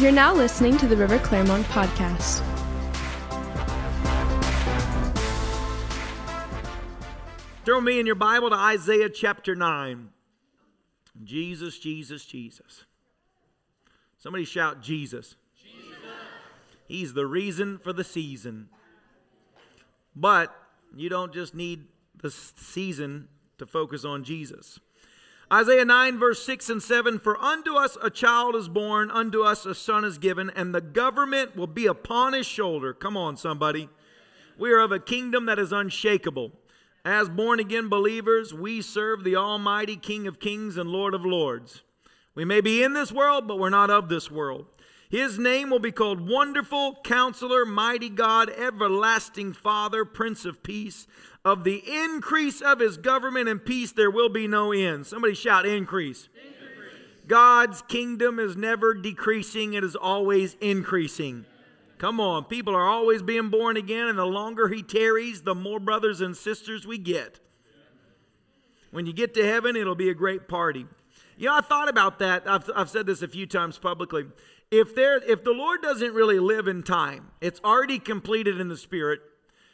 You're now listening to the River Clermont podcast. Throw me in your Bible to Isaiah chapter 9. Jesus, Jesus, Jesus. Somebody shout, Jesus. Jesus. He's the reason for the season. But you don't just need the season to focus on Jesus. Isaiah 9, verse 6 and 7 For unto us a child is born, unto us a son is given, and the government will be upon his shoulder. Come on, somebody. We are of a kingdom that is unshakable. As born again believers, we serve the Almighty King of Kings and Lord of Lords. We may be in this world, but we're not of this world. His name will be called Wonderful Counselor, Mighty God, Everlasting Father, Prince of Peace. Of the increase of his government and peace, there will be no end. Somebody shout, increase. increase. God's kingdom is never decreasing, it is always increasing. Come on, people are always being born again, and the longer he tarries, the more brothers and sisters we get. When you get to heaven, it'll be a great party. You know, I thought about that. I've, I've said this a few times publicly. If there, if the Lord doesn't really live in time, it's already completed in the Spirit.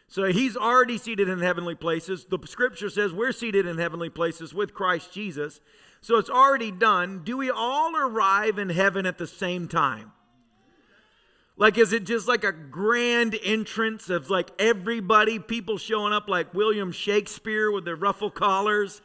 So he's already seated in heavenly places. The scripture says we're seated in heavenly places with Christ Jesus. So it's already done. Do we all arrive in heaven at the same time? Like, is it just like a grand entrance of like everybody, people showing up like William Shakespeare with their ruffle collars?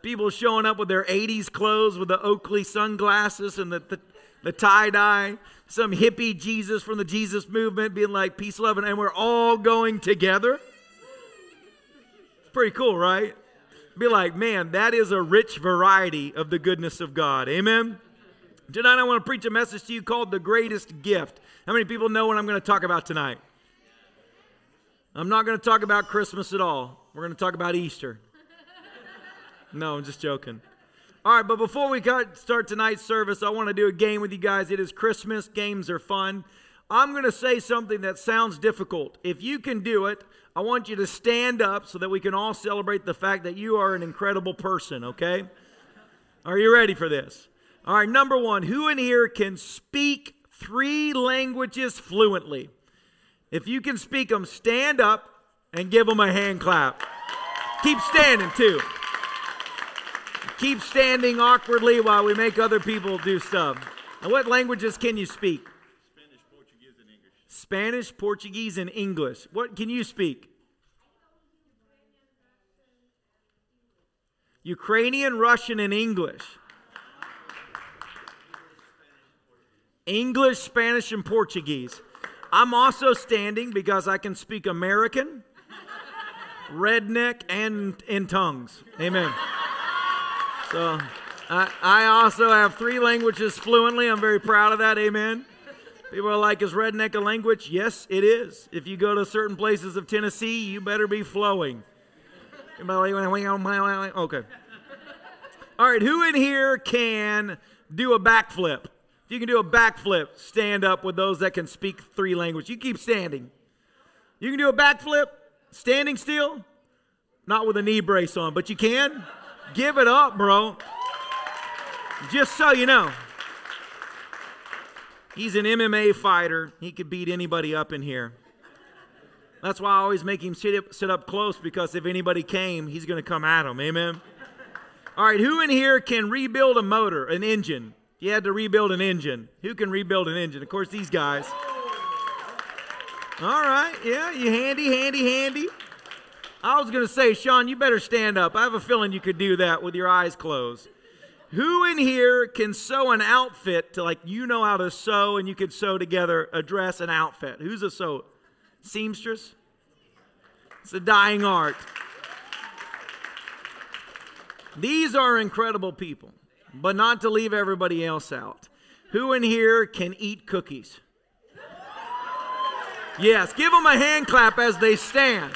People showing up with their 80s clothes with the Oakley sunglasses and the, the, the tie dye? some hippie Jesus from the Jesus movement being like peace, love, and we're all going together. It's pretty cool, right? Be like, man, that is a rich variety of the goodness of God. Amen. Tonight I want to preach a message to you called the greatest gift. How many people know what I'm going to talk about tonight? I'm not going to talk about Christmas at all. We're going to talk about Easter. No, I'm just joking. All right, but before we start tonight's service, I want to do a game with you guys. It is Christmas. Games are fun. I'm going to say something that sounds difficult. If you can do it, I want you to stand up so that we can all celebrate the fact that you are an incredible person, okay? Are you ready for this? All right, number one, who in here can speak three languages fluently? If you can speak them, stand up and give them a hand clap. Keep standing too keep standing awkwardly while we make other people do stuff. Now, what languages can you speak? Spanish, Portuguese, and English. Spanish, Portuguese, and English. What can you speak? Ukrainian, Russian, and English. English, Spanish, and Portuguese. I'm also standing because I can speak American, redneck, and in tongues. Amen. So I, I also have three languages fluently. I'm very proud of that. Amen. People are like, is redneck a language? Yes, it is. If you go to certain places of Tennessee, you better be flowing. Okay. All right, who in here can do a backflip? If you can do a backflip, stand up with those that can speak three languages. You keep standing. You can do a backflip standing still, not with a knee brace on, but you can. Give it up, bro. Just so you know. He's an MMA fighter. He could beat anybody up in here. That's why I always make him sit up, sit up close because if anybody came, he's going to come at him. Amen. All right, who in here can rebuild a motor, an engine? You had to rebuild an engine. Who can rebuild an engine? Of course, these guys. All right, yeah, you handy, handy, handy. I was going to say, Sean, you better stand up. I have a feeling you could do that with your eyes closed. Who in here can sew an outfit to like you know how to sew and you could sew together a dress and outfit? Who's a sew? Seamstress? It's a dying art. These are incredible people, but not to leave everybody else out. Who in here can eat cookies? Yes, give them a hand clap as they stand.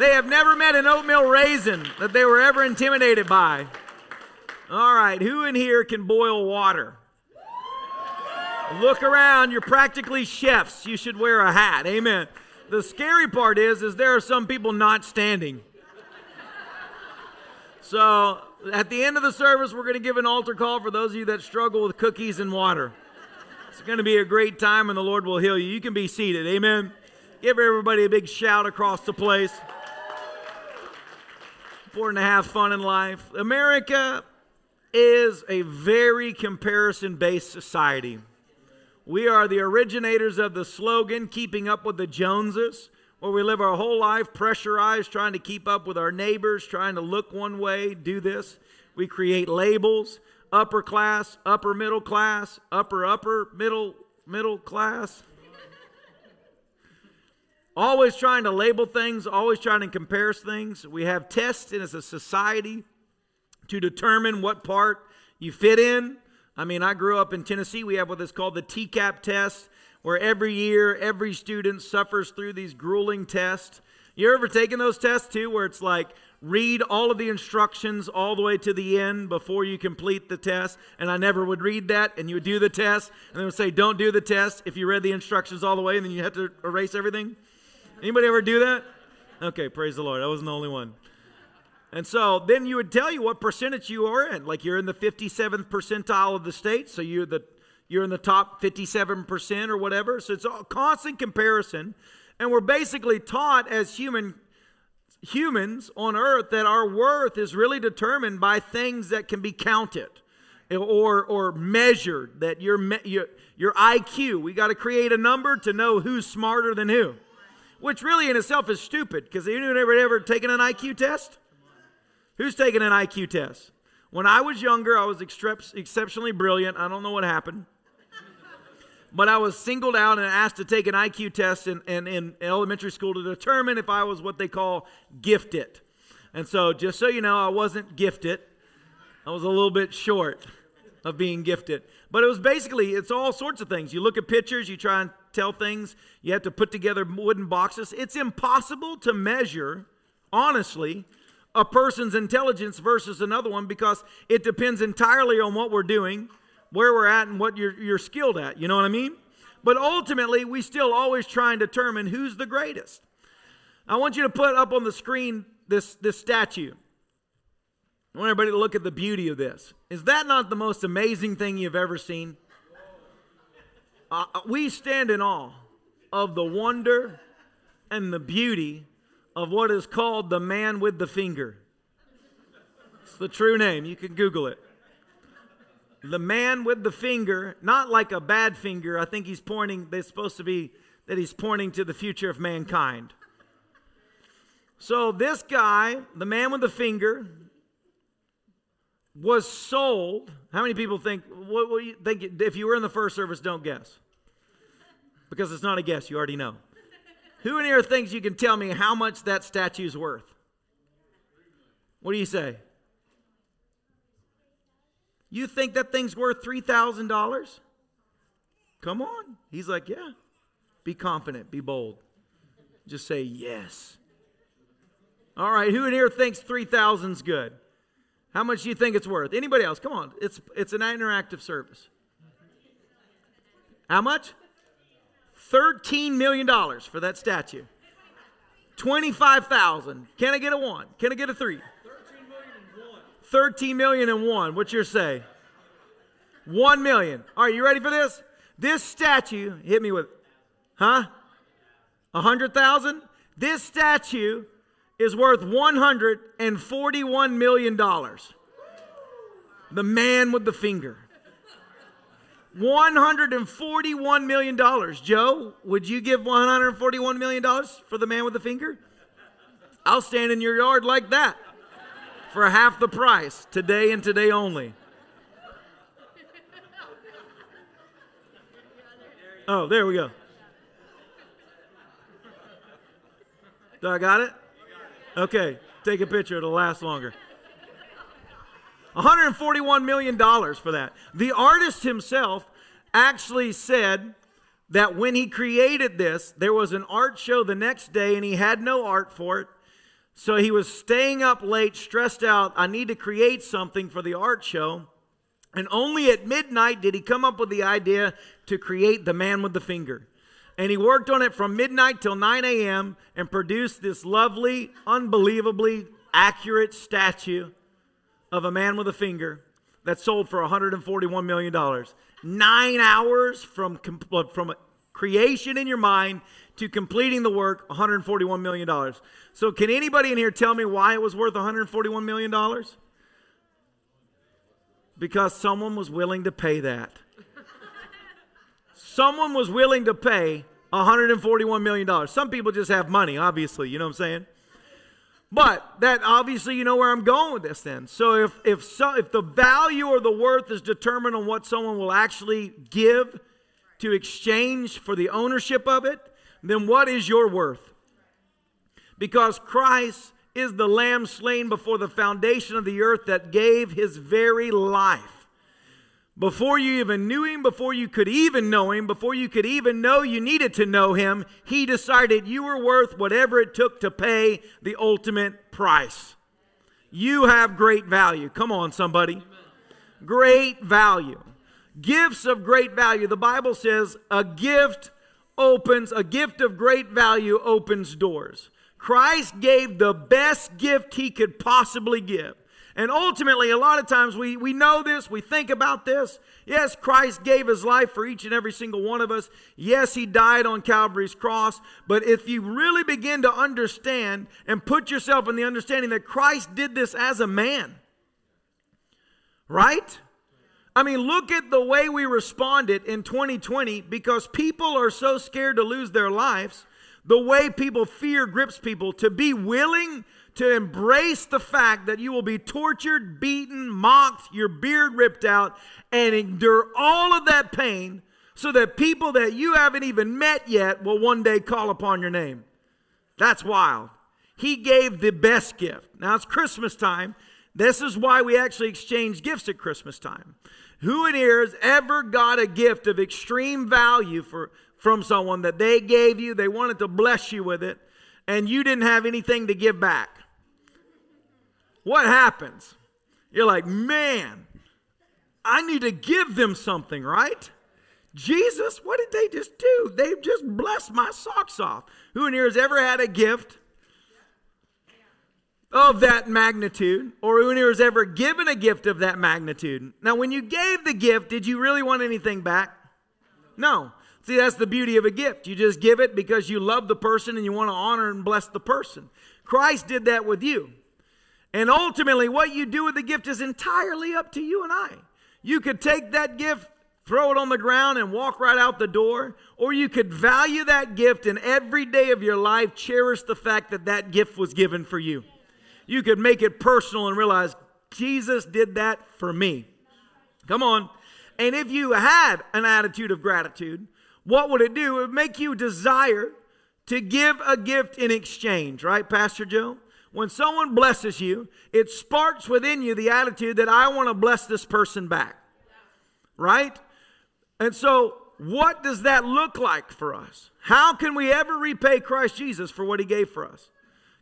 They have never met an oatmeal raisin that they were ever intimidated by. All right, who in here can boil water? Look around, you're practically chefs. You should wear a hat. Amen. The scary part is is there are some people not standing. So, at the end of the service, we're going to give an altar call for those of you that struggle with cookies and water. It's going to be a great time and the Lord will heal you. You can be seated. Amen. Give everybody a big shout across the place. Important to have fun in life. America is a very comparison based society. We are the originators of the slogan, keeping up with the Joneses, where we live our whole life pressurized, trying to keep up with our neighbors, trying to look one way, do this. We create labels upper class, upper middle class, upper, upper, middle, middle class. Always trying to label things, always trying to compare things. We have tests as a society to determine what part you fit in. I mean, I grew up in Tennessee. We have what is called the TCAP test, where every year every student suffers through these grueling tests. You ever taken those tests too, where it's like read all of the instructions all the way to the end before you complete the test? And I never would read that, and you would do the test, and they would say, "Don't do the test if you read the instructions all the way," and then you have to erase everything. Anybody ever do that? Okay, praise the Lord. I wasn't the only one. And so then you would tell you what percentage you are in. Like you're in the 57th percentile of the state, so you're the you're in the top 57% or whatever. So it's a constant comparison. And we're basically taught as human humans on earth that our worth is really determined by things that can be counted or or measured that your your, your IQ. We got to create a number to know who's smarter than who. Which really in itself is stupid because anyone ever ever taken an IQ test? Who's taking an IQ test? When I was younger, I was exceptionally brilliant. I don't know what happened. But I was singled out and asked to take an IQ test in, in, in elementary school to determine if I was what they call gifted. And so, just so you know, I wasn't gifted. I was a little bit short of being gifted. But it was basically, it's all sorts of things. You look at pictures, you try and tell things, you have to put together wooden boxes. It's impossible to measure, honestly, a person's intelligence versus another one because it depends entirely on what we're doing, where we're at, and what you're, you're skilled at. You know what I mean? But ultimately, we still always try and determine who's the greatest. I want you to put up on the screen this, this statue. I want everybody to look at the beauty of this. Is that not the most amazing thing you've ever seen? Uh, uh we stand in awe of the wonder and the beauty of what is called the man with the finger. It's the true name. You can Google it. The man with the finger, not like a bad finger. I think he's pointing, they're supposed to be that he's pointing to the future of mankind. So, this guy, the man with the finger, was sold. How many people think, what, what you think, if you were in the first service, don't guess? Because it's not a guess, you already know. Who in here thinks you can tell me how much that statue's worth? What do you say? You think that thing's worth $3,000? Come on. He's like, Yeah. Be confident, be bold. Just say yes. All right, who in here thinks 3000's good? How much do you think it's worth? Anybody else? Come on. It's it's an interactive service. How much? $13 million for that statue. 25,000. Can I get a one? Can I get a three? 13 million and one. What's your say? 1 million. All right, you ready for this? This statue, hit me with, huh? 100,000? This statue is worth $141 million. The man with the finger. $141 million. Joe, would you give $141 million for the man with the finger? I'll stand in your yard like that for half the price today and today only. Oh, there we go. Do I got it? Okay, take a picture, it'll last longer. $141 million for that. The artist himself actually said that when he created this, there was an art show the next day and he had no art for it. So he was staying up late, stressed out. I need to create something for the art show. And only at midnight did he come up with the idea to create the man with the finger. And he worked on it from midnight till 9 a.m. and produced this lovely, unbelievably accurate statue of a man with a finger. that sold for $141 million. Nine hours from, from creation in your mind to completing the work, $141 million. So, can anybody in here tell me why it was worth $141 million? Because someone was willing to pay that. someone was willing to pay $141 million. Some people just have money, obviously, you know what I'm saying? But that obviously you know where I'm going with this then. So if if so, if the value or the worth is determined on what someone will actually give to exchange for the ownership of it, then what is your worth? Because Christ is the lamb slain before the foundation of the earth that gave his very life before you even knew him, before you could even know him, before you could even know you needed to know him, he decided you were worth whatever it took to pay the ultimate price. You have great value. Come on, somebody. Great value. Gifts of great value. The Bible says a gift opens, a gift of great value opens doors. Christ gave the best gift he could possibly give. And ultimately, a lot of times we, we know this, we think about this. Yes, Christ gave his life for each and every single one of us. Yes, he died on Calvary's cross. But if you really begin to understand and put yourself in the understanding that Christ did this as a man, right? I mean, look at the way we responded in 2020 because people are so scared to lose their lives. The way people fear grips people to be willing to embrace the fact that you will be tortured, beaten, mocked, your beard ripped out, and endure all of that pain so that people that you haven't even met yet will one day call upon your name. That's wild. He gave the best gift. Now it's Christmas time. This is why we actually exchange gifts at Christmas time. Who in here has ever got a gift of extreme value for, from someone that they gave you, they wanted to bless you with it, and you didn't have anything to give back? What happens? You're like, man, I need to give them something, right? Jesus, what did they just do? They just blessed my socks off. Who in here has ever had a gift of that magnitude? Or who in here has ever given a gift of that magnitude? Now, when you gave the gift, did you really want anything back? No. See, that's the beauty of a gift. You just give it because you love the person and you want to honor and bless the person. Christ did that with you. And ultimately, what you do with the gift is entirely up to you and I. You could take that gift, throw it on the ground, and walk right out the door, or you could value that gift and every day of your life cherish the fact that that gift was given for you. You could make it personal and realize Jesus did that for me. Come on. And if you had an attitude of gratitude, what would it do? It would make you desire to give a gift in exchange, right, Pastor Joe? When someone blesses you, it sparks within you the attitude that I want to bless this person back. Right? And so, what does that look like for us? How can we ever repay Christ Jesus for what he gave for us?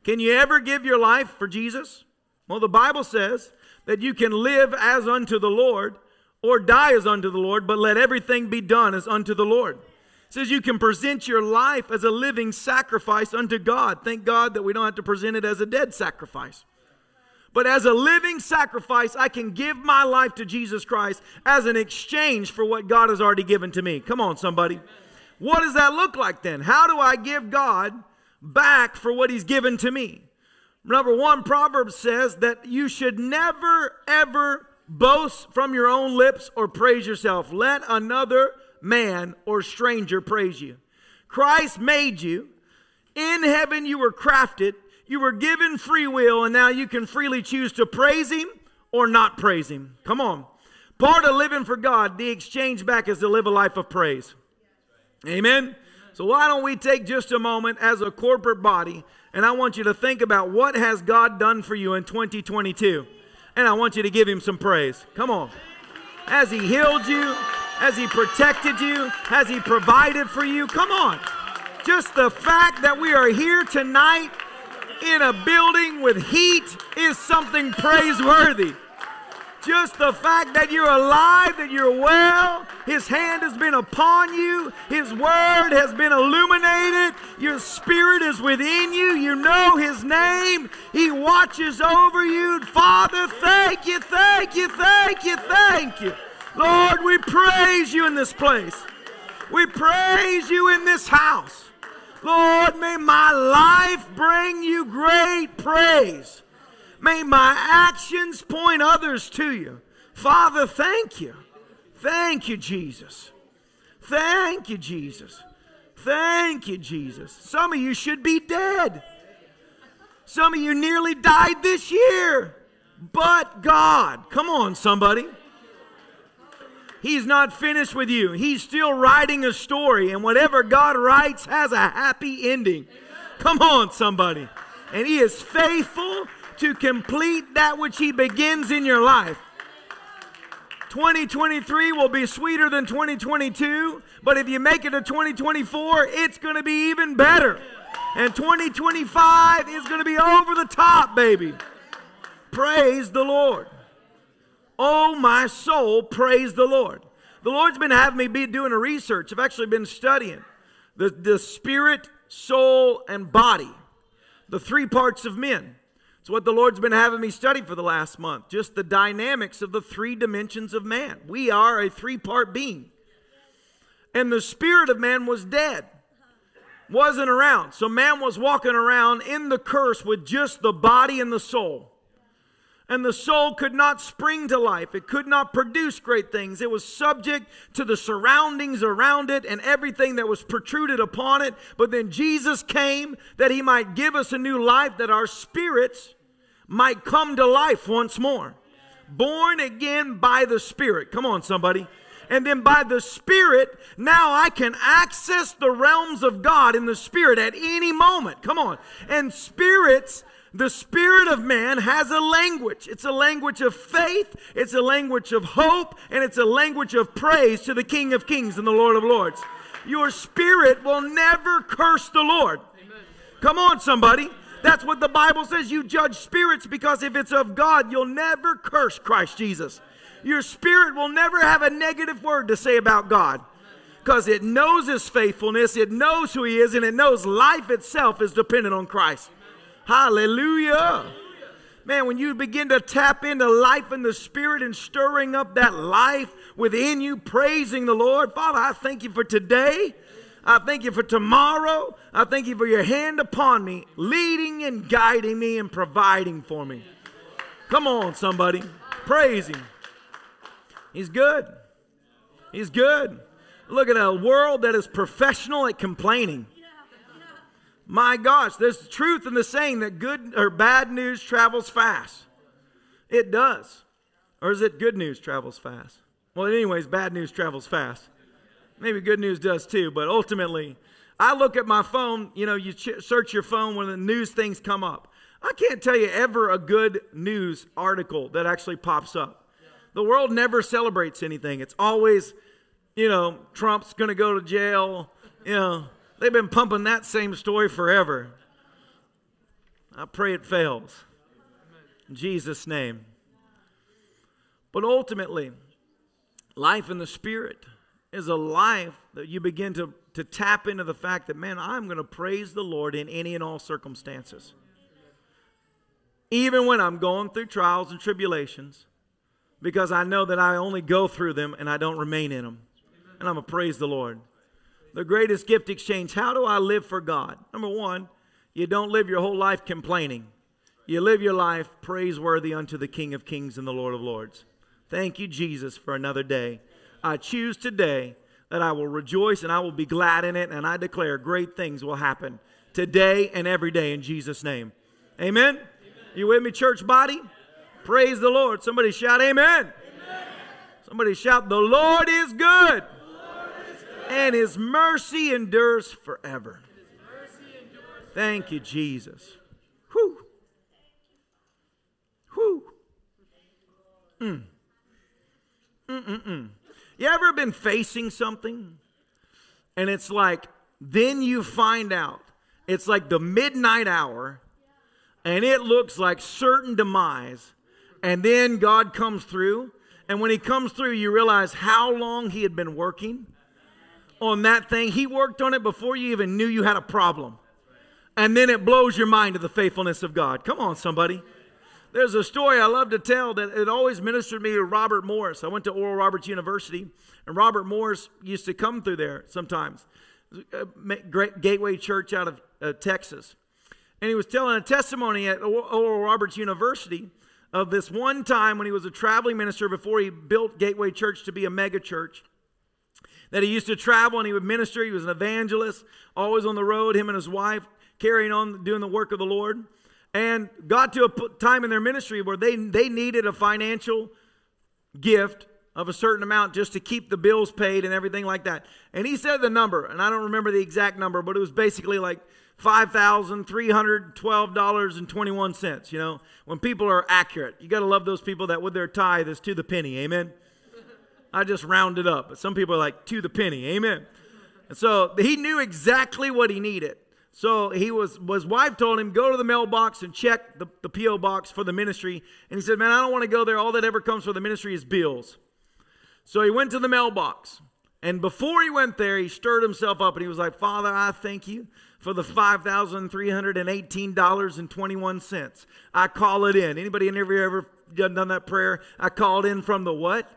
Can you ever give your life for Jesus? Well, the Bible says that you can live as unto the Lord or die as unto the Lord, but let everything be done as unto the Lord says you can present your life as a living sacrifice unto God. Thank God that we don't have to present it as a dead sacrifice. But as a living sacrifice, I can give my life to Jesus Christ as an exchange for what God has already given to me. Come on, somebody. What does that look like then? How do I give God back for what He's given to me? Number one, Proverbs says that you should never, ever boast from your own lips or praise yourself. Let another man or stranger praise you. Christ made you. In heaven, you were crafted. You were given free will, and now you can freely choose to praise Him or not praise Him. Come on. Part of living for God, the exchange back is to live a life of praise. Amen. So why don't we take just a moment as a corporate body and I want you to think about what has God done for you in 2022 and I want you to give him some praise. Come on. Has he healed you? Has He protected you? Has He provided for you? Come on. Just the fact that we are here tonight in a building with heat is something praiseworthy. Just the fact that you're alive, that you're well, His hand has been upon you, His word has been illuminated, your spirit is within you, you know His name, He watches over you. Father, thank you thank you, thank you, thank you. Lord, we praise you in this place. We praise you in this house. Lord, may my life bring you great praise. May my actions point others to you. Father, thank you. Thank you, Jesus. Thank you, Jesus. Thank you, Jesus. Some of you should be dead. Some of you nearly died this year. But God, come on, somebody. He's not finished with you. He's still writing a story, and whatever God writes has a happy ending. Come on, somebody. And He is faithful to complete that which He begins in your life. 2023 will be sweeter than 2022, but if you make it to 2024, it's going to be even better. And 2025 is going to be over the top, baby. Praise the Lord. Oh, my soul, praise the Lord. The Lord's been having me be doing a research. I've actually been studying the, the spirit, soul, and body, the three parts of men. It's what the Lord's been having me study for the last month, just the dynamics of the three dimensions of man. We are a three part being. And the spirit of man was dead, wasn't around. So man was walking around in the curse with just the body and the soul. And the soul could not spring to life. It could not produce great things. It was subject to the surroundings around it and everything that was protruded upon it. But then Jesus came that he might give us a new life, that our spirits might come to life once more. Born again by the Spirit. Come on, somebody. And then by the Spirit, now I can access the realms of God in the Spirit at any moment. Come on. And spirits the spirit of man has a language. It's a language of faith, it's a language of hope, and it's a language of praise to the King of Kings and the Lord of Lords. Your spirit will never curse the Lord. Amen. Come on, somebody. That's what the Bible says. You judge spirits because if it's of God, you'll never curse Christ Jesus. Your spirit will never have a negative word to say about God because it knows His faithfulness, it knows who He is, and it knows life itself is dependent on Christ. Hallelujah. Man, when you begin to tap into life in the Spirit and stirring up that life within you, praising the Lord, Father, I thank you for today. I thank you for tomorrow. I thank you for your hand upon me, leading and guiding me and providing for me. Come on, somebody. Praise Him. He's good. He's good. Look at a world that is professional at complaining. My gosh, there's truth in the saying that good or bad news travels fast. It does. Or is it good news travels fast? Well, anyways, bad news travels fast. Maybe good news does too, but ultimately, I look at my phone, you know, you ch- search your phone when the news things come up. I can't tell you ever a good news article that actually pops up. The world never celebrates anything. It's always, you know, Trump's going to go to jail, you know, They've been pumping that same story forever. I pray it fails. In Jesus' name. But ultimately, life in the Spirit is a life that you begin to, to tap into the fact that, man, I'm going to praise the Lord in any and all circumstances. Even when I'm going through trials and tribulations, because I know that I only go through them and I don't remain in them. And I'm going to praise the Lord the greatest gift exchange. How do I live for God? Number one, you don't live your whole life complaining. You live your life praiseworthy unto the King of Kings and the Lord of Lords. Thank you, Jesus, for another day. I choose today that I will rejoice and I will be glad in it, and I declare great things will happen today and every day in Jesus' name. Amen? amen. You with me, church body? Praise the Lord. Somebody shout, Amen. amen. Somebody shout, The Lord is good and his mercy endures forever. Thank you, Jesus. Whew. Whew. Mm. Mm-mm-mm. You ever been facing something and it's like, then you find out it's like the midnight hour and it looks like certain demise, and then God comes through, and when He comes through, you realize how long He had been working on that thing. He worked on it before you even knew you had a problem. And then it blows your mind to the faithfulness of God. Come on, somebody. There's a story I love to tell that it always ministered me to Robert Morris. I went to Oral Roberts University, and Robert Morris used to come through there sometimes. A great Gateway Church out of uh, Texas. And he was telling a testimony at Oral Roberts University of this one time when he was a traveling minister before he built Gateway Church to be a mega church. That he used to travel and he would minister. He was an evangelist, always on the road, him and his wife carrying on doing the work of the Lord. And got to a time in their ministry where they, they needed a financial gift of a certain amount just to keep the bills paid and everything like that. And he said the number, and I don't remember the exact number, but it was basically like $5,312.21. You know, when people are accurate, you got to love those people that with their tithe is to the penny. Amen. I just rounded up, but some people are like to the penny. Amen. And so he knew exactly what he needed. So he was, his wife told him, go to the mailbox and check the, the P.O. box for the ministry. And he said, man, I don't want to go there. All that ever comes for the ministry is bills. So he went to the mailbox. And before he went there, he stirred himself up and he was like, Father, I thank you for the $5,318.21. I call it in. Anybody in here ever done that prayer? I called in from the what?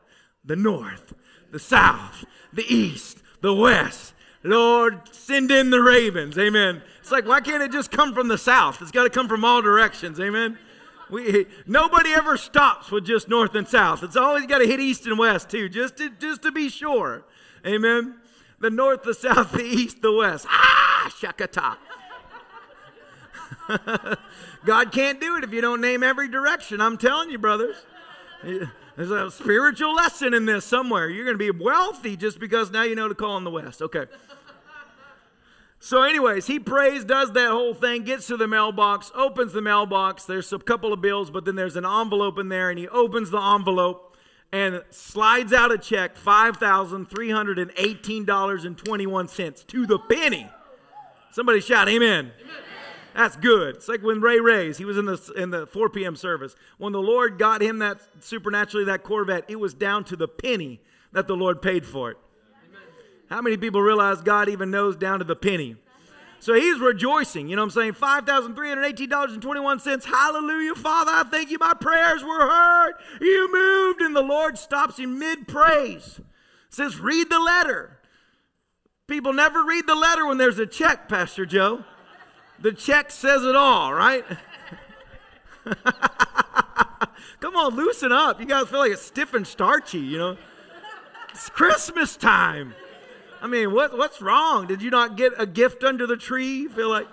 The north, the south, the east, the west. Lord, send in the ravens. Amen. It's like, why can't it just come from the south? It's got to come from all directions. Amen. We, nobody ever stops with just north and south. It's always got to hit east and west too, just to, just to be sure. Amen. The north, the south, the east, the west. Ah! shakata. God can't do it if you don't name every direction. I'm telling you, brothers. There's a spiritual lesson in this somewhere. You're going to be wealthy just because now you know to call on the West. Okay. So, anyways, he prays, does that whole thing, gets to the mailbox, opens the mailbox. There's a couple of bills, but then there's an envelope in there, and he opens the envelope and slides out a check $5,318.21 to the penny. Somebody shout, Amen. Amen. That's good. It's like when Ray Rays, he was in the in the 4 p.m. service. When the Lord got him that supernaturally that Corvette, it was down to the penny that the Lord paid for it. Amen. How many people realize God even knows down to the penny? So he's rejoicing. You know what I'm saying? $5,318.21. Hallelujah, Father. I thank you. My prayers were heard. You moved. And the Lord stops in mid praise. Says, read the letter. People never read the letter when there's a check, Pastor Joe. The check says it all, right? Come on, loosen up. You guys feel like it's stiff and starchy, you know? It's Christmas time. I mean, what, what's wrong? Did you not get a gift under the tree? Feel like.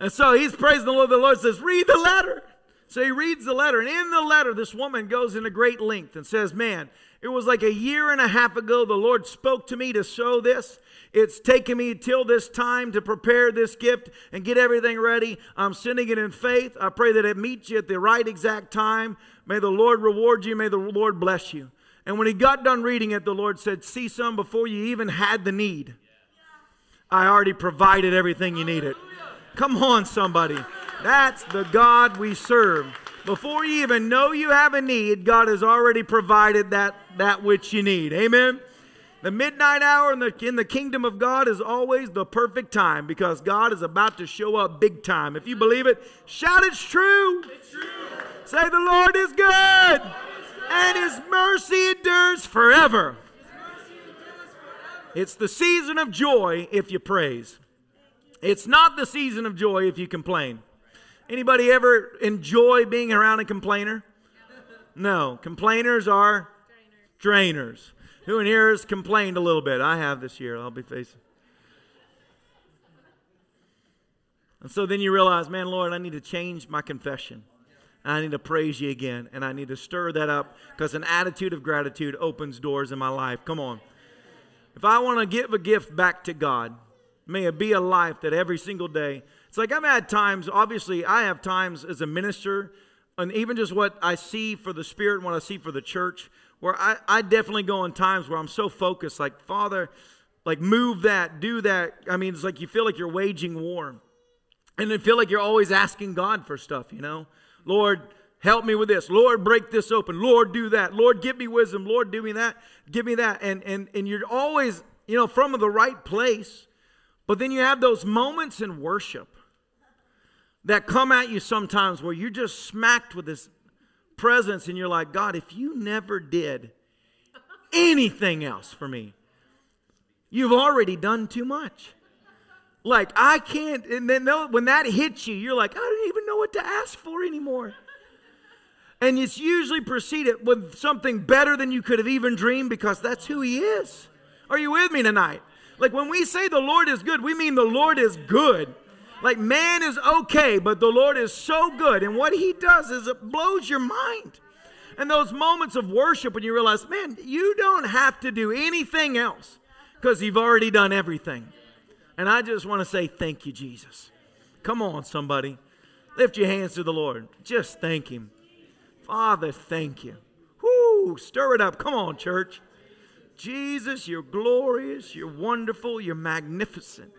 And so he's praising the Lord. The Lord says, Read the letter. So he reads the letter. And in the letter, this woman goes into great length and says, Man, it was like a year and a half ago the Lord spoke to me to show this. It's taken me till this time to prepare this gift and get everything ready. I'm sending it in faith. I pray that it meets you at the right exact time. May the Lord reward you. May the Lord bless you. And when he got done reading it, the Lord said, See, some before you even had the need, I already provided everything you needed. Come on, somebody. That's the God we serve. Before you even know you have a need, God has already provided that, that which you need. Amen. The midnight hour in the, in the kingdom of God is always the perfect time because God is about to show up big time. If you believe it, shout it's true. It's true. Say the Lord is good, and his mercy endures forever. It's the season of joy if you praise. It's not the season of joy if you complain. Anybody ever enjoy being around a complainer? No. Complainers are drainers. Who in here has complained a little bit? I have this year. I'll be facing. And so then you realize, man, Lord, I need to change my confession. I need to praise you again. And I need to stir that up because an attitude of gratitude opens doors in my life. Come on. If I want to give a gift back to God, may it be a life that every single day it's like I've had times, obviously, I have times as a minister, and even just what I see for the Spirit and what I see for the church, where I, I definitely go in times where I'm so focused, like, Father, like, move that, do that. I mean, it's like you feel like you're waging war. And then feel like you're always asking God for stuff, you know? Lord, help me with this. Lord, break this open. Lord, do that. Lord, give me wisdom. Lord, do me that. Give me that. And and and you're always, you know, from the right place. But then you have those moments in worship that come at you sometimes where you're just smacked with this presence and you're like, God, if you never did anything else for me, you've already done too much. Like, I can't, and then when that hits you, you're like, I don't even know what to ask for anymore. And it's usually preceded with something better than you could have even dreamed because that's who He is. Are you with me tonight? Like when we say the Lord is good, we mean the Lord is good. Like man is okay, but the Lord is so good. And what he does is it blows your mind. And those moments of worship when you realize, man, you don't have to do anything else because you've already done everything. And I just want to say thank you, Jesus. Come on, somebody. Lift your hands to the Lord. Just thank him. Father, thank you. Whoo, stir it up. Come on, church. Jesus, you're glorious, you're wonderful, you're magnificent.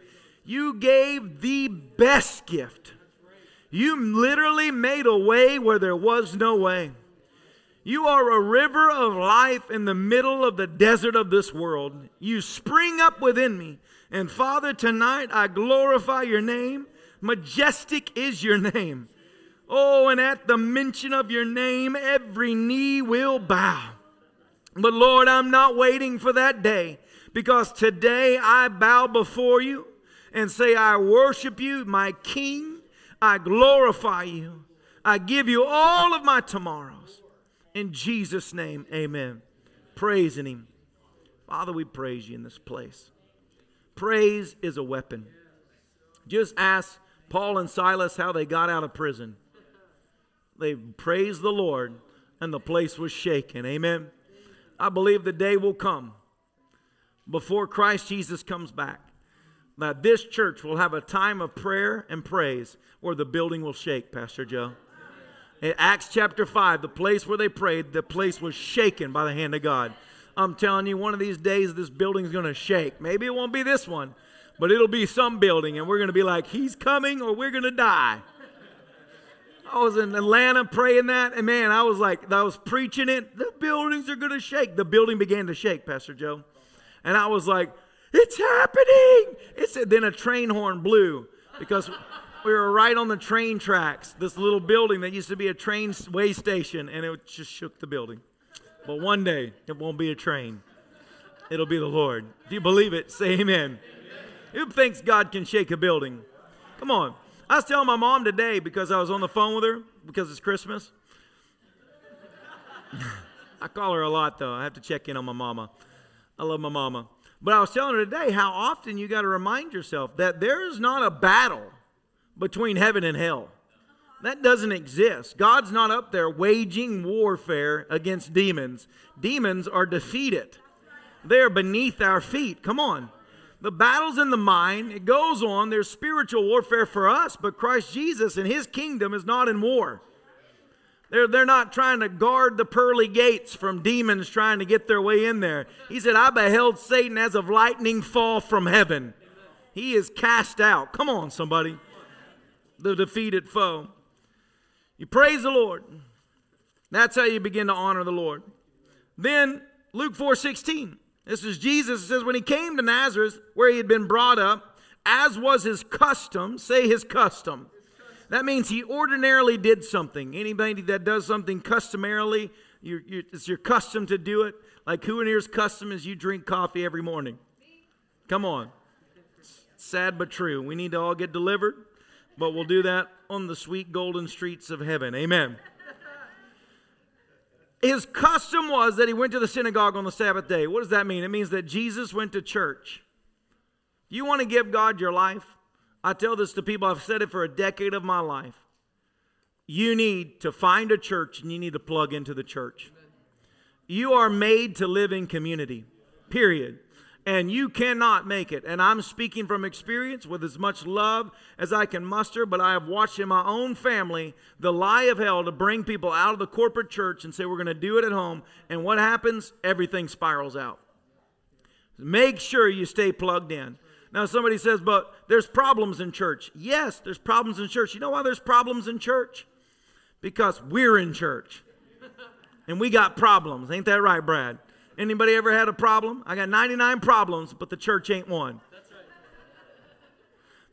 You gave the best gift. You literally made a way where there was no way. You are a river of life in the middle of the desert of this world. You spring up within me. And Father, tonight I glorify your name. Majestic is your name. Oh, and at the mention of your name, every knee will bow. But Lord, I'm not waiting for that day because today I bow before you and say, I worship you, my King. I glorify you. I give you all of my tomorrows. In Jesus' name, amen. Praising Him. Father, we praise you in this place. Praise is a weapon. Just ask Paul and Silas how they got out of prison. They praised the Lord, and the place was shaken. Amen. I believe the day will come before Christ Jesus comes back that this church will have a time of prayer and praise where the building will shake, Pastor Joe. In Acts chapter 5, the place where they prayed, the place was shaken by the hand of God. I'm telling you, one of these days this building's going to shake. Maybe it won't be this one, but it'll be some building, and we're going to be like, He's coming or we're going to die. I was in Atlanta praying that, and man, I was like, I was preaching it. The buildings are going to shake. The building began to shake, Pastor Joe. And I was like, it's happening. It's then a train horn blew because we were right on the train tracks. This little building that used to be a train way station, and it just shook the building. But one day, it won't be a train. It'll be the Lord. If you believe it, say amen. amen. Who thinks God can shake a building? Come on. I was telling my mom today because I was on the phone with her because it's Christmas. I call her a lot though. I have to check in on my mama. I love my mama. But I was telling her today how often you got to remind yourself that there is not a battle between heaven and hell. That doesn't exist. God's not up there waging warfare against demons. Demons are defeated. They're beneath our feet. Come on. The battle's in the mind. It goes on. There's spiritual warfare for us, but Christ Jesus and his kingdom is not in war. They're, they're not trying to guard the pearly gates from demons trying to get their way in there. He said, I beheld Satan as of lightning fall from heaven. He is cast out. Come on, somebody. The defeated foe. You praise the Lord. That's how you begin to honor the Lord. Then Luke 4 16. This is Jesus. It says, When he came to Nazareth, where he had been brought up, as was his custom, say his custom. That means he ordinarily did something. Anybody that does something customarily, you're, you're, it's your custom to do it. Like who in here's custom is you drink coffee every morning? Come on. sad but true. We need to all get delivered, but we'll do that on the sweet golden streets of heaven. Amen. His custom was that he went to the synagogue on the Sabbath day. What does that mean? It means that Jesus went to church. You want to give God your life? I tell this to people, I've said it for a decade of my life. You need to find a church and you need to plug into the church. You are made to live in community, period and you cannot make it. And I'm speaking from experience with as much love as I can muster, but I have watched in my own family the lie of hell to bring people out of the corporate church and say we're going to do it at home. And what happens? Everything spirals out. Make sure you stay plugged in. Now, somebody says, but there's problems in church. Yes, there's problems in church. You know why there's problems in church? Because we're in church. And we got problems. Ain't that right, Brad? Anybody ever had a problem? I got 99 problems, but the church ain't one.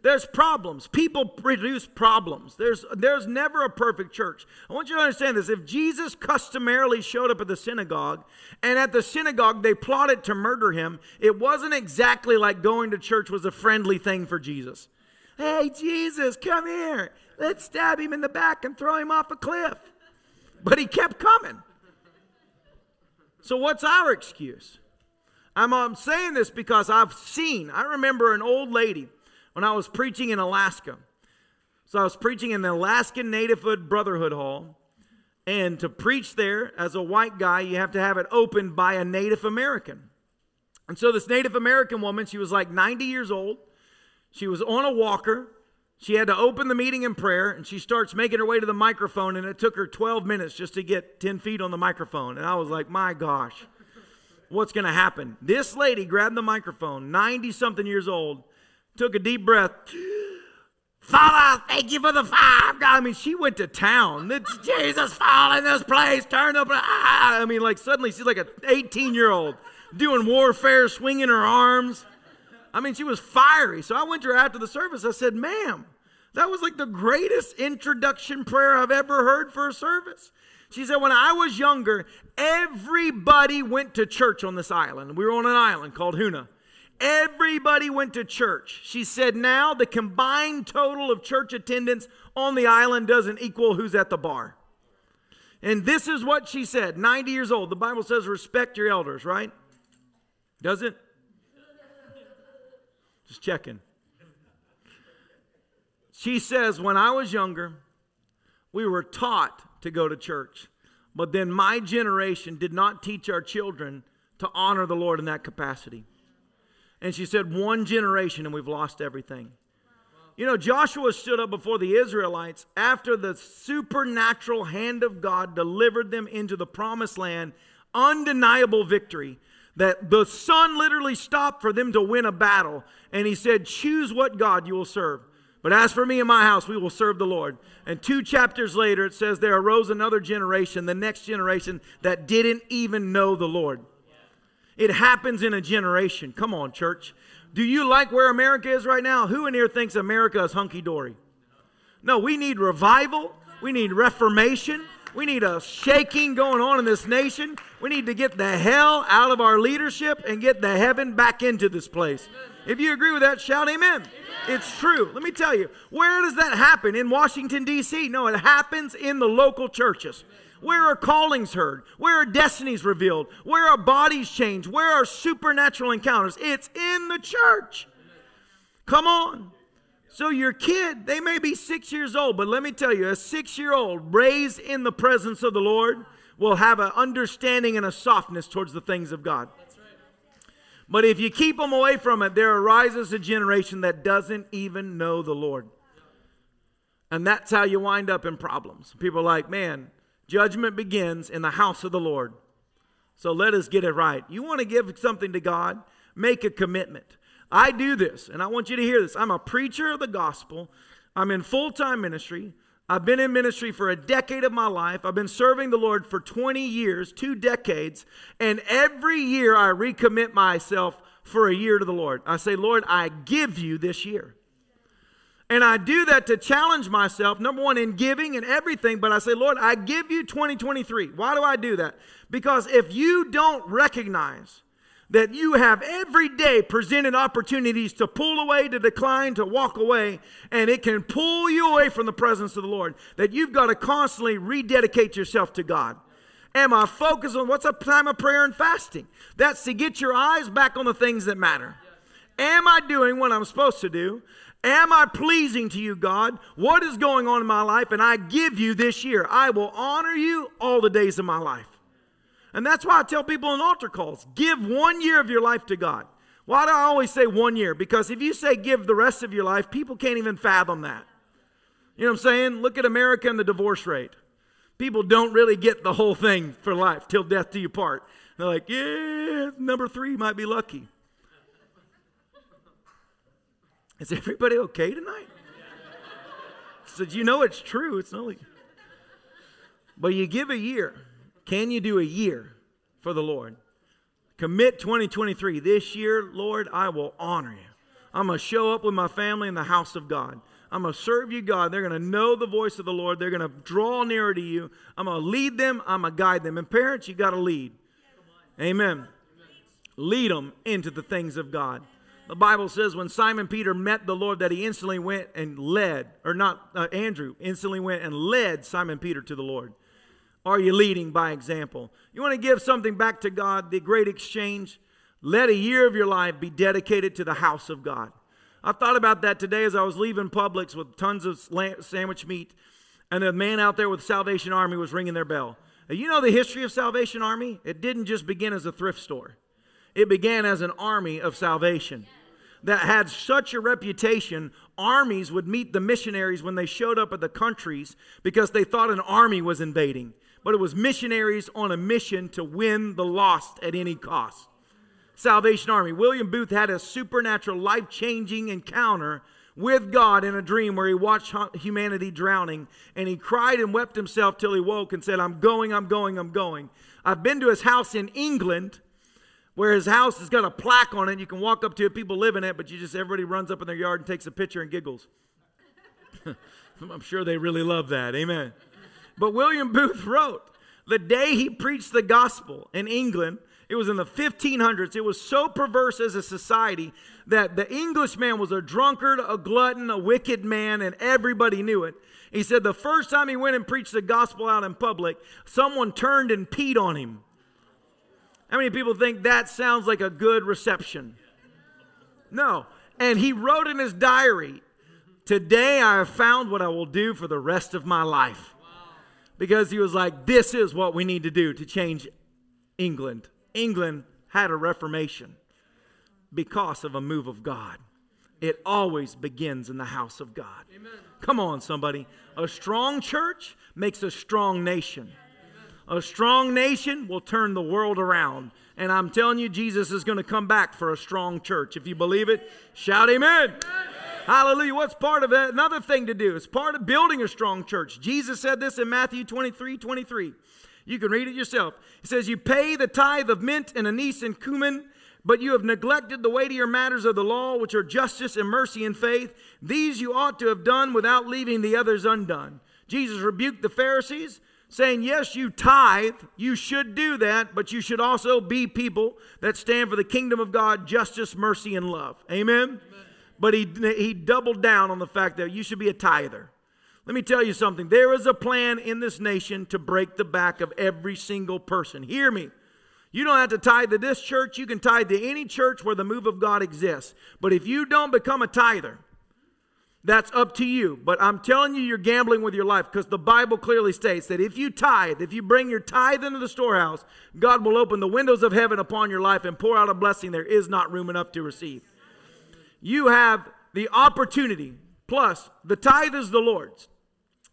There's problems. People produce problems. There's, there's never a perfect church. I want you to understand this. If Jesus customarily showed up at the synagogue, and at the synagogue they plotted to murder him, it wasn't exactly like going to church was a friendly thing for Jesus. Hey, Jesus, come here. Let's stab him in the back and throw him off a cliff. But he kept coming. So, what's our excuse? I'm, I'm saying this because I've seen, I remember an old lady when I was preaching in Alaska. So I was preaching in the Alaskan Nativehood Brotherhood Hall. And to preach there as a white guy, you have to have it opened by a Native American. And so this Native American woman, she was like 90 years old. She was on a walker. She had to open the meeting in prayer, and she starts making her way to the microphone, and it took her 12 minutes just to get 10 feet on the microphone. And I was like, my gosh, what's going to happen? This lady grabbed the microphone, 90 something years old, took a deep breath. Father, thank you for the fire. God, I mean, she went to town. It's Jesus fall in this place. Turn up. Ah. I mean, like suddenly she's like an 18 year old doing warfare, swinging her arms. I mean, she was fiery. So I went to her after the service. I said, ma'am, that was like the greatest introduction prayer I've ever heard for a service. She said, when I was younger, everybody went to church on this island. We were on an island called Hoonah. Everybody went to church. She said now the combined total of church attendance on the island doesn't equal who's at the bar. And this is what she said 90 years old. The Bible says respect your elders, right? Does it? Just checking. She says, When I was younger, we were taught to go to church. But then my generation did not teach our children to honor the Lord in that capacity. And she said, One generation and we've lost everything. You know, Joshua stood up before the Israelites after the supernatural hand of God delivered them into the promised land, undeniable victory. That the sun literally stopped for them to win a battle. And he said, Choose what God you will serve. But as for me and my house, we will serve the Lord. And two chapters later, it says, There arose another generation, the next generation, that didn't even know the Lord. It happens in a generation. Come on, church. Do you like where America is right now? Who in here thinks America is hunky dory? No, we need revival. We need reformation. We need a shaking going on in this nation. We need to get the hell out of our leadership and get the heaven back into this place. If you agree with that, shout amen. amen. It's true. Let me tell you, where does that happen? In Washington, D.C.? No, it happens in the local churches. Where are callings heard? Where are destinies revealed? Where are bodies changed? Where are supernatural encounters? It's in the church. Come on. So your kid, they may be six years old, but let me tell you, a six year old raised in the presence of the Lord will have an understanding and a softness towards the things of God. But if you keep them away from it, there arises a generation that doesn't even know the Lord. And that's how you wind up in problems. People are like, man, Judgment begins in the house of the Lord. So let us get it right. You want to give something to God? Make a commitment. I do this, and I want you to hear this. I'm a preacher of the gospel. I'm in full time ministry. I've been in ministry for a decade of my life. I've been serving the Lord for 20 years, two decades, and every year I recommit myself for a year to the Lord. I say, Lord, I give you this year. And I do that to challenge myself, number one, in giving and everything. But I say, Lord, I give you 2023. Why do I do that? Because if you don't recognize that you have every day presented opportunities to pull away, to decline, to walk away, and it can pull you away from the presence of the Lord, that you've got to constantly rededicate yourself to God. Am I focused on what's a time of prayer and fasting? That's to get your eyes back on the things that matter. Am I doing what I'm supposed to do? Am I pleasing to you, God? What is going on in my life? And I give you this year. I will honor you all the days of my life. And that's why I tell people in altar calls give one year of your life to God. Why do I always say one year? Because if you say give the rest of your life, people can't even fathom that. You know what I'm saying? Look at America and the divorce rate. People don't really get the whole thing for life till death do you part. They're like, yeah, number three might be lucky. Is everybody okay tonight? So you know it's true. It's not like. But you give a year. Can you do a year for the Lord? Commit 2023. This year, Lord, I will honor you. I'm going to show up with my family in the house of God. I'm going to serve you, God. They're going to know the voice of the Lord. They're going to draw nearer to you. I'm going to lead them. I'm going to guide them. And parents, you got to lead. Amen. Lead them into the things of God. The Bible says when Simon Peter met the Lord that he instantly went and led, or not uh, Andrew, instantly went and led Simon Peter to the Lord. Are you leading by example? You want to give something back to God, the great exchange? Let a year of your life be dedicated to the house of God. I thought about that today as I was leaving Publix with tons of sandwich meat, and a man out there with Salvation Army was ringing their bell. You know the history of Salvation Army? It didn't just begin as a thrift store, it began as an army of salvation that had such a reputation, armies would meet the missionaries when they showed up at the countries because they thought an army was invading. But it was missionaries on a mission to win the lost at any cost. Salvation Army. William Booth had a supernatural, life changing encounter with God in a dream where he watched humanity drowning and he cried and wept himself till he woke and said, I'm going, I'm going, I'm going. I've been to his house in England where his house has got a plaque on it. You can walk up to it, people live in it, but you just, everybody runs up in their yard and takes a picture and giggles. I'm sure they really love that. Amen. But William Booth wrote, the day he preached the gospel in England, it was in the 1500s. It was so perverse as a society that the Englishman was a drunkard, a glutton, a wicked man, and everybody knew it. He said the first time he went and preached the gospel out in public, someone turned and peed on him. How many people think that sounds like a good reception? No. And he wrote in his diary, Today I have found what I will do for the rest of my life. Because he was like, This is what we need to do to change England. England had a reformation because of a move of God. It always begins in the house of God. Amen. Come on, somebody. A strong church makes a strong nation. A strong nation will turn the world around. And I'm telling you, Jesus is going to come back for a strong church. If you believe it, shout amen. amen. Hallelujah. What's part of that? Another thing to do. It's part of building a strong church. Jesus said this in Matthew 23 23. You can read it yourself. He says, You pay the tithe of mint and anise and cumin, but you have neglected the weightier matters of the law, which are justice and mercy and faith. These you ought to have done without leaving the others undone. Jesus rebuked the Pharisees, saying, Yes, you tithe, you should do that, but you should also be people that stand for the kingdom of God, justice, mercy, and love. Amen? Amen. But he, he doubled down on the fact that you should be a tither. Let me tell you something. There is a plan in this nation to break the back of every single person. Hear me. You don't have to tithe to this church. You can tithe to any church where the move of God exists. But if you don't become a tither, that's up to you. But I'm telling you, you're gambling with your life because the Bible clearly states that if you tithe, if you bring your tithe into the storehouse, God will open the windows of heaven upon your life and pour out a blessing there is not room enough to receive. You have the opportunity, plus, the tithe is the Lord's.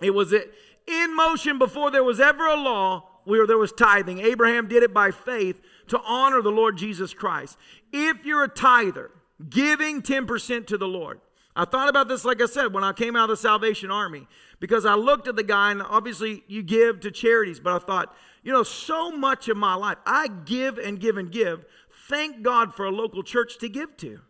It was in motion before there was ever a law where there was tithing. Abraham did it by faith to honor the Lord Jesus Christ. If you're a tither, giving 10% to the Lord. I thought about this, like I said, when I came out of the Salvation Army, because I looked at the guy, and obviously you give to charities, but I thought, you know, so much of my life, I give and give and give. Thank God for a local church to give to.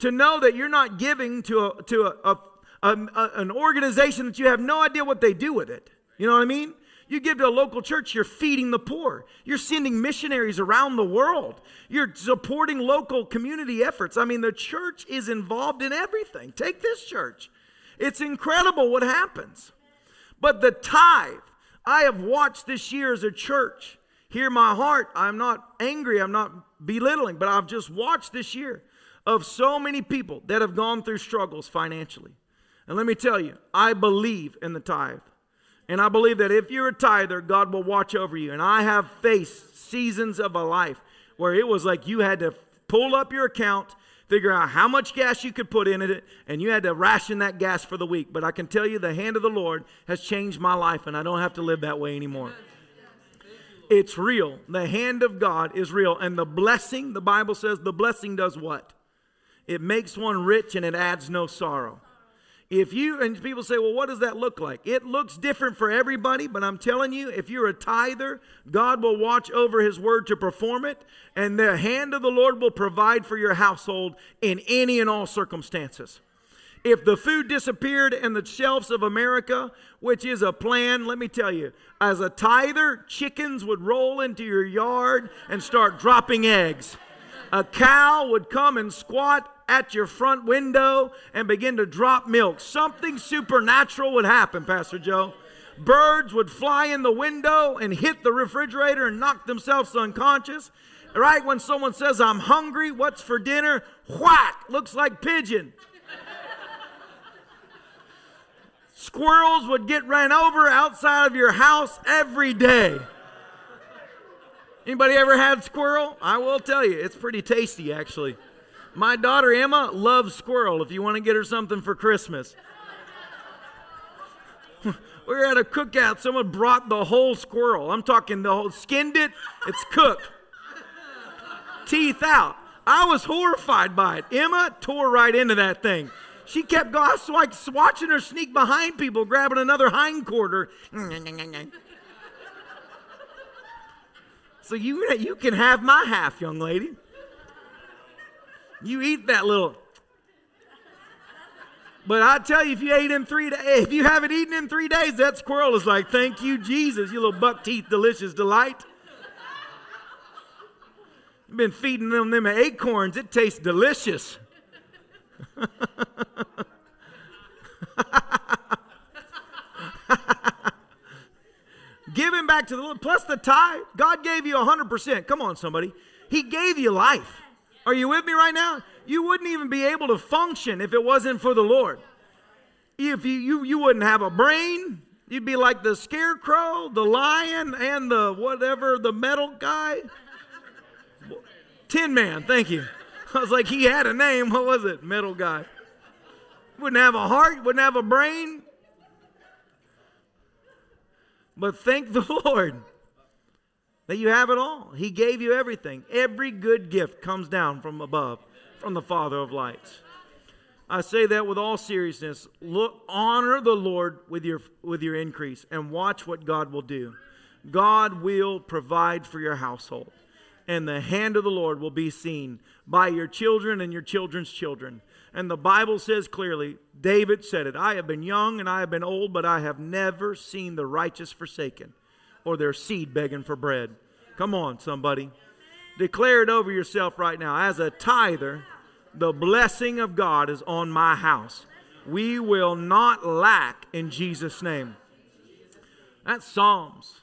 To know that you're not giving to a, to a a, a, an organization that you have no idea what they do with it. You know what I mean? You give to a local church, you're feeding the poor. You're sending missionaries around the world. You're supporting local community efforts. I mean, the church is involved in everything. Take this church. It's incredible what happens. But the tithe, I have watched this year as a church. Hear my heart. I'm not angry, I'm not belittling, but I've just watched this year of so many people that have gone through struggles financially. And let me tell you, I believe in the tithe. And I believe that if you're a tither, God will watch over you. And I have faced seasons of a life where it was like you had to pull up your account, figure out how much gas you could put in it, and you had to ration that gas for the week. But I can tell you, the hand of the Lord has changed my life, and I don't have to live that way anymore. It's real. The hand of God is real. And the blessing, the Bible says, the blessing does what? It makes one rich and it adds no sorrow. If you, and people say, well, what does that look like? It looks different for everybody, but I'm telling you, if you're a tither, God will watch over his word to perform it, and the hand of the Lord will provide for your household in any and all circumstances. If the food disappeared in the shelves of America, which is a plan, let me tell you, as a tither, chickens would roll into your yard and start dropping eggs. A cow would come and squat at your front window and begin to drop milk. Something supernatural would happen, Pastor Joe. Birds would fly in the window and hit the refrigerator and knock themselves unconscious. Right when someone says, I'm hungry, what's for dinner? Whack! Looks like pigeon. Squirrels would get ran over outside of your house every day. Anybody ever had squirrel? I will tell you, it's pretty tasty actually. My daughter Emma loves squirrel if you want to get her something for Christmas. we were at a cookout. Someone brought the whole squirrel. I'm talking the whole, skinned it, it's cooked. Teeth out. I was horrified by it. Emma tore right into that thing. She kept going. I was like watching her sneak behind people, grabbing another hind quarter. So you, you can have my half, young lady. You eat that little. But I tell you, if you ate in three days, if you haven't eaten in three days, that squirrel is like, thank you, Jesus, you little buck teeth, delicious delight. You've been feeding them them acorns. It tastes delicious. Give him back to the Lord, plus the tithe. God gave you 100%. Come on, somebody. He gave you life. Are you with me right now? You wouldn't even be able to function if it wasn't for the Lord. If you, you, you wouldn't have a brain, you'd be like the scarecrow, the lion, and the whatever, the metal guy. Tin Man, thank you. I was like, he had a name. What was it? Metal guy. Wouldn't have a heart, wouldn't have a brain. But thank the Lord that you have it all. He gave you everything. Every good gift comes down from above, from the Father of lights. I say that with all seriousness. Look, honor the Lord with your with your increase and watch what God will do. God will provide for your household. And the hand of the Lord will be seen by your children and your children's children. And the Bible says clearly, David said it I have been young and I have been old, but I have never seen the righteous forsaken or their seed begging for bread. Come on, somebody. Declare it over yourself right now. As a tither, the blessing of God is on my house. We will not lack in Jesus' name. That's Psalms.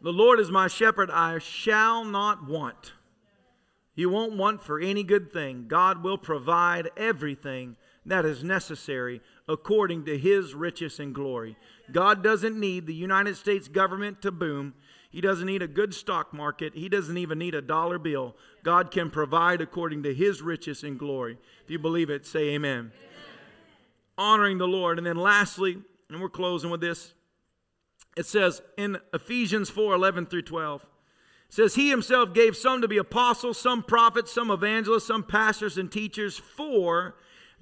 The Lord is my shepherd, I shall not want. You won't want for any good thing. God will provide everything that is necessary according to his riches and glory. God doesn't need the United States government to boom. He doesn't need a good stock market. He doesn't even need a dollar bill. God can provide according to his riches and glory. If you believe it, say amen. amen. Honoring the Lord. And then lastly, and we're closing with this, it says in Ephesians 4 11 through 12, says he himself gave some to be apostles, some prophets, some evangelists, some pastors and teachers for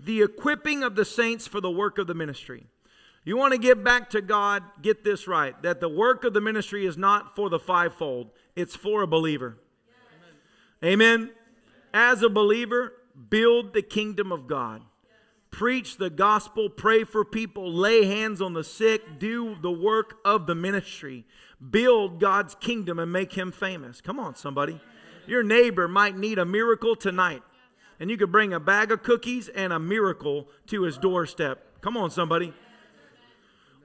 the equipping of the saints for the work of the ministry. You want to give back to God, get this right that the work of the ministry is not for the fivefold, it's for a believer. Amen. Amen. As a believer, build the kingdom of God. Preach the gospel, pray for people, lay hands on the sick, do the work of the ministry build God's kingdom and make him famous. Come on, somebody. Your neighbor might need a miracle tonight, and you could bring a bag of cookies and a miracle to his doorstep. Come on, somebody.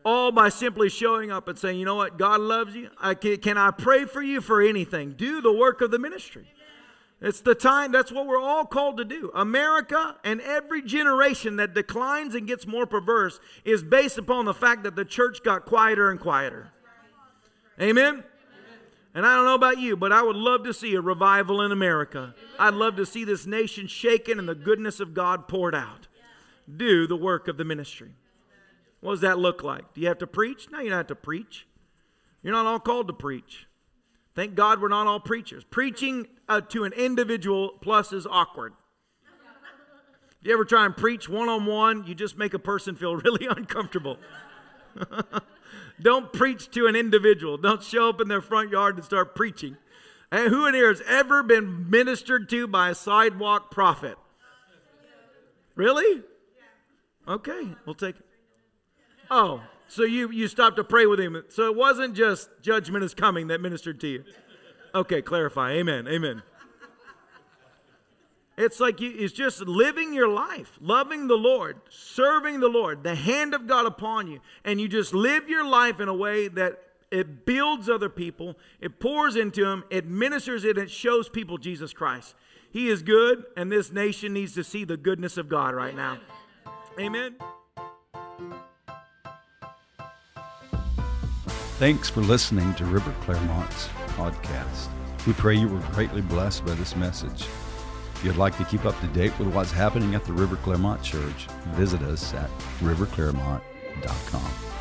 All by simply showing up and saying, you know what, God loves you. I can, can I pray for you for anything? Do the work of the ministry. It's the time, that's what we're all called to do. America and every generation that declines and gets more perverse is based upon the fact that the church got quieter and quieter. Amen? And I don't know about you, but I would love to see a revival in America. I'd love to see this nation shaken and the goodness of God poured out. Do the work of the ministry. What does that look like? Do you have to preach? No, you don't have to preach. You're not all called to preach. Thank God we're not all preachers. Preaching uh, to an individual plus is awkward. If you ever try and preach one on one, you just make a person feel really uncomfortable. Don't preach to an individual. Don't show up in their front yard and start preaching. And who in here has ever been ministered to by a sidewalk prophet? Really? Okay, we'll take it. Oh, so you you stopped to pray with him. So it wasn't just judgment is coming that ministered to you. Okay, clarify. Amen. Amen. It's like you, it's just living your life, loving the Lord, serving the Lord, the hand of God upon you, and you just live your life in a way that it builds other people, it pours into them, it ministers it, and it shows people Jesus Christ. He is good, and this nation needs to see the goodness of God right now. Amen. Thanks for listening to River Clermont's podcast. We pray you were greatly blessed by this message. If you'd like to keep up to date with what's happening at the River Clermont Church, visit us at riverclermont.com.